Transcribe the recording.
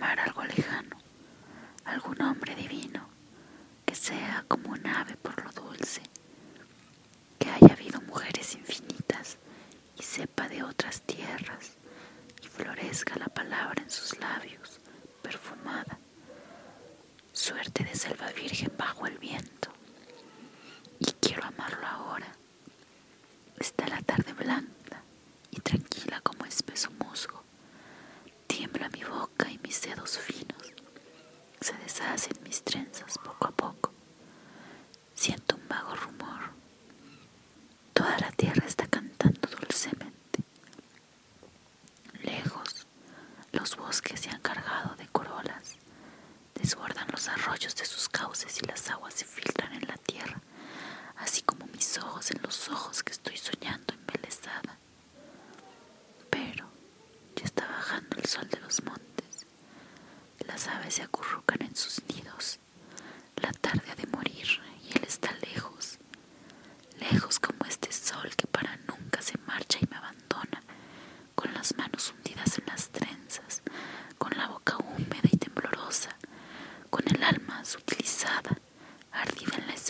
llamar algo lejano, algún hombre divino, que sea como un ave por lo dulce, que haya habido mujeres infinitas y sepa de otras tierras y florezca la palabra en sus labios, perfumada, suerte de selva virgen bajo el viento. Y quiero amarlo ahora. Está la tarde blanca dedos finos. Se deshacen mis trenzas poco a poco. Siento un vago rumor. Toda la tierra está cantando dulcemente. Lejos, los bosques se han cargado de corolas. Desbordan los arroyos de sus cauces y las aguas se filtran en la tierra, así como mis ojos en los ojos que estoy soñando embelesada. Pero ya está bajando el sol de los montes. Las aves se acurrucan en sus nidos. La tarde ha de morir y él está lejos, lejos como este sol que para nunca se marcha y me abandona, con las manos hundidas en las trenzas, con la boca húmeda y temblorosa, con el alma sutilizada, ardida en la esperanza